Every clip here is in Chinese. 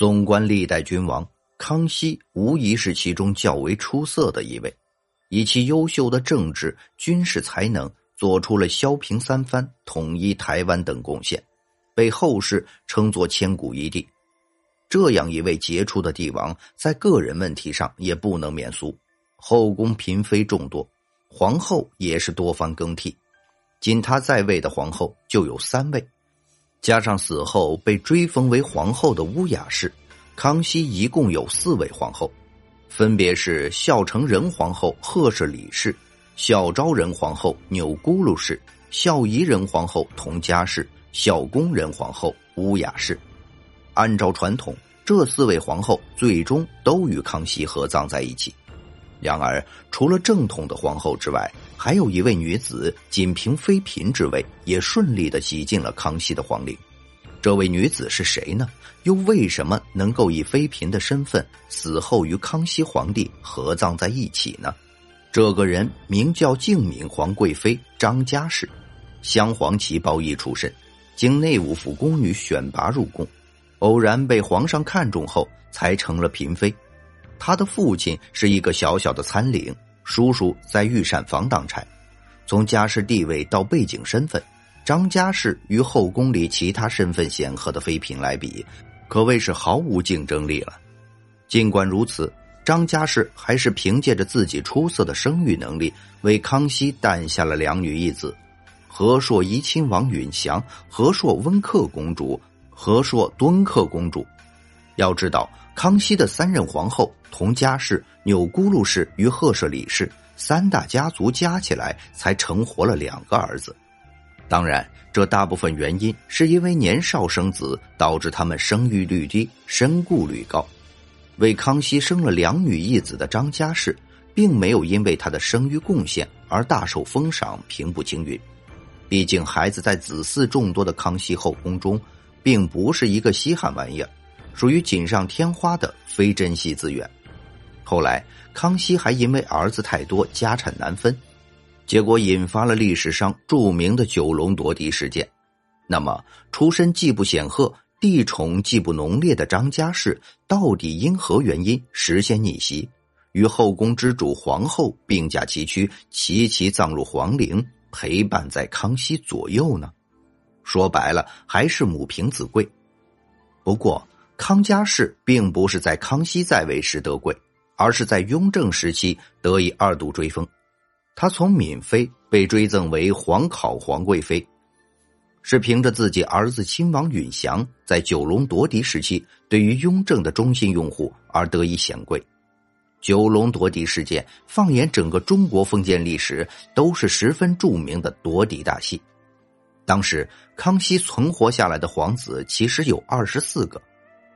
纵观历代君王，康熙无疑是其中较为出色的一位，以其优秀的政治、军事才能，做出了削平三藩、统一台湾等贡献，被后世称作千古一帝。这样一位杰出的帝王，在个人问题上也不能免俗，后宫嫔妃众多，皇后也是多番更替，仅他在位的皇后就有三位。加上死后被追封为皇后的乌雅氏，康熙一共有四位皇后，分别是孝成仁皇后贺氏李氏、孝昭仁皇后钮钴禄氏、孝仪仁皇后佟佳氏、孝恭仁皇后乌雅氏。按照传统，这四位皇后最终都与康熙合葬在一起。然而，除了正统的皇后之外，还有一位女子仅凭妃嫔之位，也顺利的挤进了康熙的皇陵。这位女子是谁呢？又为什么能够以妃嫔的身份死后与康熙皇帝合葬在一起呢？这个人名叫静敏皇贵妃张家氏，镶黄旗包衣出身，经内务府宫女选拔入宫，偶然被皇上看中后才成了嫔妃。她的父亲是一个小小的参领。叔叔在御膳房当差，从家世地位到背景身份，张家氏与后宫里其他身份显赫的妃嫔来比，可谓是毫无竞争力了。尽管如此，张家氏还是凭借着自己出色的生育能力，为康熙诞下了两女一子：和硕怡亲王允祥、和硕温克公主、和硕敦克公主。要知道，康熙的三任皇后佟佳氏。钮钴禄氏与赫舍里氏三大家族加起来才成活了两个儿子，当然，这大部分原因是因为年少生子导致他们生育率低、身故率高。为康熙生了两女一子的张家氏，并没有因为他的生育贡献而大受封赏、平步青云。毕竟，孩子在子嗣众多的康熙后宫中，并不是一个稀罕玩意儿，属于锦上添花的非珍惜资源。后来，康熙还因为儿子太多，家产难分，结果引发了历史上著名的九龙夺嫡事件。那么，出身既不显赫、帝宠既不浓烈的张家氏，到底因何原因实现逆袭，与后宫之主皇后并驾齐驱，齐齐葬入皇陵，陪伴在康熙左右呢？说白了，还是母凭子贵。不过，康家氏并不是在康熙在位时得贵。而是在雍正时期得以二度追封，他从敏妃被追赠为皇考皇贵妃，是凭着自己儿子亲王允祥在九龙夺嫡时期对于雍正的忠心拥护而得以显贵。九龙夺嫡事件，放眼整个中国封建历史，都是十分著名的夺嫡大戏。当时康熙存活下来的皇子其实有二十四个。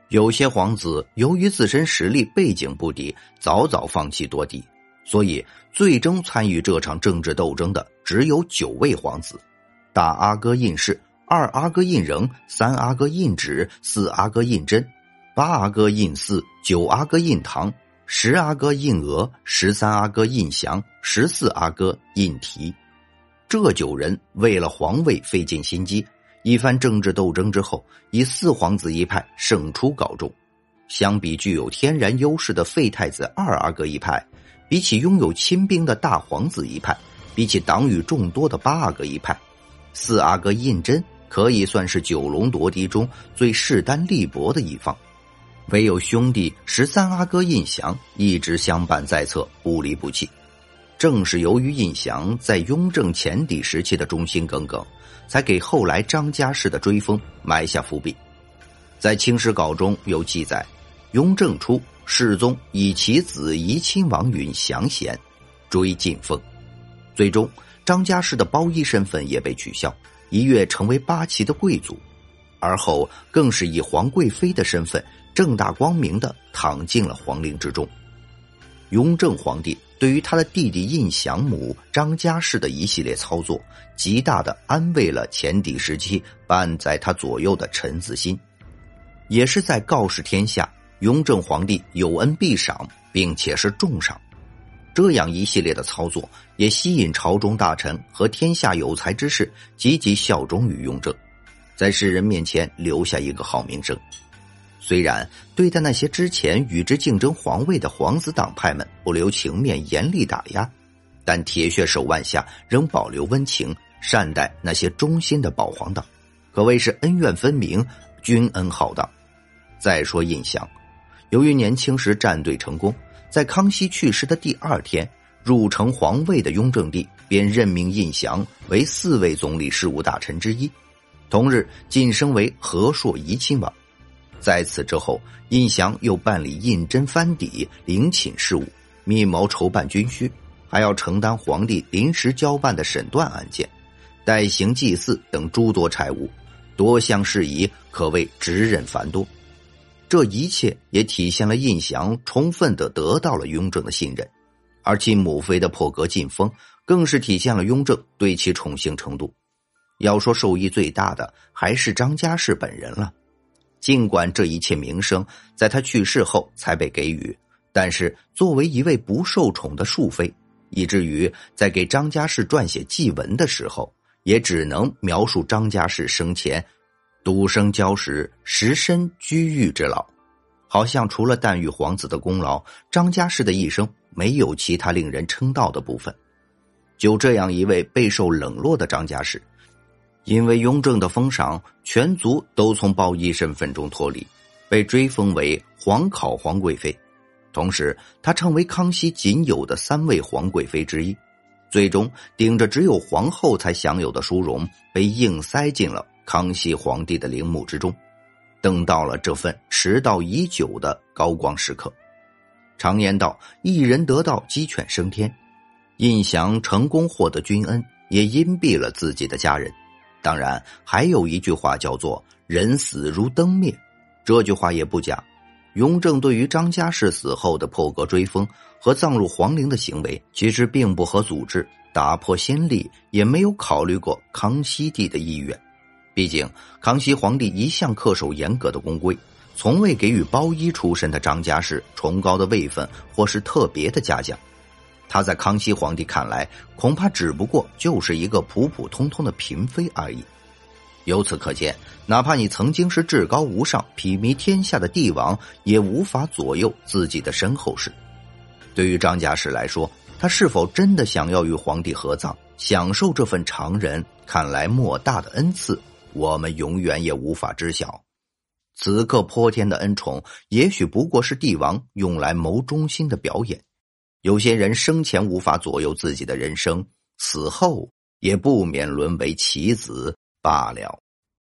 有些皇子由于自身实力背景不敌，早早放弃夺嫡，所以最终参与这场政治斗争的只有九位皇子：大阿哥胤禑、二阿哥胤禛、三阿哥胤祉、四阿哥胤禛、八阿哥胤祀、九阿哥胤堂、十阿哥胤额、十三阿哥胤祥、十四阿哥胤禔。这九人为了皇位费尽心机。一番政治斗争之后，以四皇子一派胜出告终。相比具有天然优势的废太子二阿哥一派，比起拥有亲兵的大皇子一派，比起党羽众多的八阿哥一派，四阿哥胤禛可以算是九龙夺嫡中最势单力薄的一方。唯有兄弟十三阿哥胤祥一直相伴在侧，不离不弃。正是由于胤祥在雍正前帝时期的忠心耿耿。才给后来张家氏的追封埋下伏笔。在《清史稿》中有记载：雍正初，世宗以其子怡亲王允祥贤，追晋封。最终，张家氏的包衣身份也被取消，一跃成为八旗的贵族。而后，更是以皇贵妃的身份，正大光明的躺进了皇陵之中。雍正皇帝。对于他的弟弟印祥母张家氏的一系列操作，极大的安慰了前帝时期伴在他左右的陈子欣，也是在告示天下，雍正皇帝有恩必赏，并且是重赏。这样一系列的操作，也吸引朝中大臣和天下有才之士积极效忠于雍正，在世人面前留下一个好名声。虽然对待那些之前与之竞争皇位的皇子党派们不留情面，严厉打压，但铁血手腕下仍保留温情，善待那些忠心的保皇党，可谓是恩怨分明，君恩浩荡。再说胤祥，由于年轻时战队成功，在康熙去世的第二天，入城皇位的雍正帝便任命胤祥为四位总理事务大臣之一，同日晋升为和硕怡亲王。在此之后，胤祥又办理胤禛藩邸、陵寝事务，密谋筹办军需，还要承担皇帝临时交办的审断案件、代行祭祀等诸多差务，多项事宜可谓职任繁多。这一切也体现了胤祥充分的得到了雍正的信任，而其母妃的破格进封，更是体现了雍正对其宠幸程度。要说受益最大的，还是张家氏本人了。尽管这一切名声在他去世后才被给予，但是作为一位不受宠的庶妃，以至于在给张家氏撰写祭文的时候，也只能描述张家氏生前独生骄时实身居狱之劳，好像除了诞育皇子的功劳，张家氏的一生没有其他令人称道的部分。就这样一位备受冷落的张家氏。因为雍正的封赏，全族都从褒义身份中脱离，被追封为皇考皇贵妃，同时她成为康熙仅有的三位皇贵妃之一，最终顶着只有皇后才享有的殊荣，被硬塞进了康熙皇帝的陵墓之中，等到了这份迟到已久的高光时刻。常言道：“一人得道，鸡犬升天。”胤祥成功获得君恩，也荫庇了自己的家人。当然，还有一句话叫做“人死如灯灭”，这句话也不假。雍正对于张家氏死后的破格追封和葬入皇陵的行为，其实并不合组织，打破先例，也没有考虑过康熙帝的意愿。毕竟，康熙皇帝一向恪守严格的宫规，从未给予包衣出身的张家氏崇高的位分或是特别的嘉奖。他在康熙皇帝看来，恐怕只不过就是一个普普通通的嫔妃而已。由此可见，哪怕你曾经是至高无上、睥睨天下的帝王，也无法左右自己的身后事。对于张家氏来说，他是否真的想要与皇帝合葬，享受这份常人看来莫大的恩赐，我们永远也无法知晓。此刻泼天的恩宠，也许不过是帝王用来谋忠心的表演。有些人生前无法左右自己的人生，死后也不免沦为棋子罢了。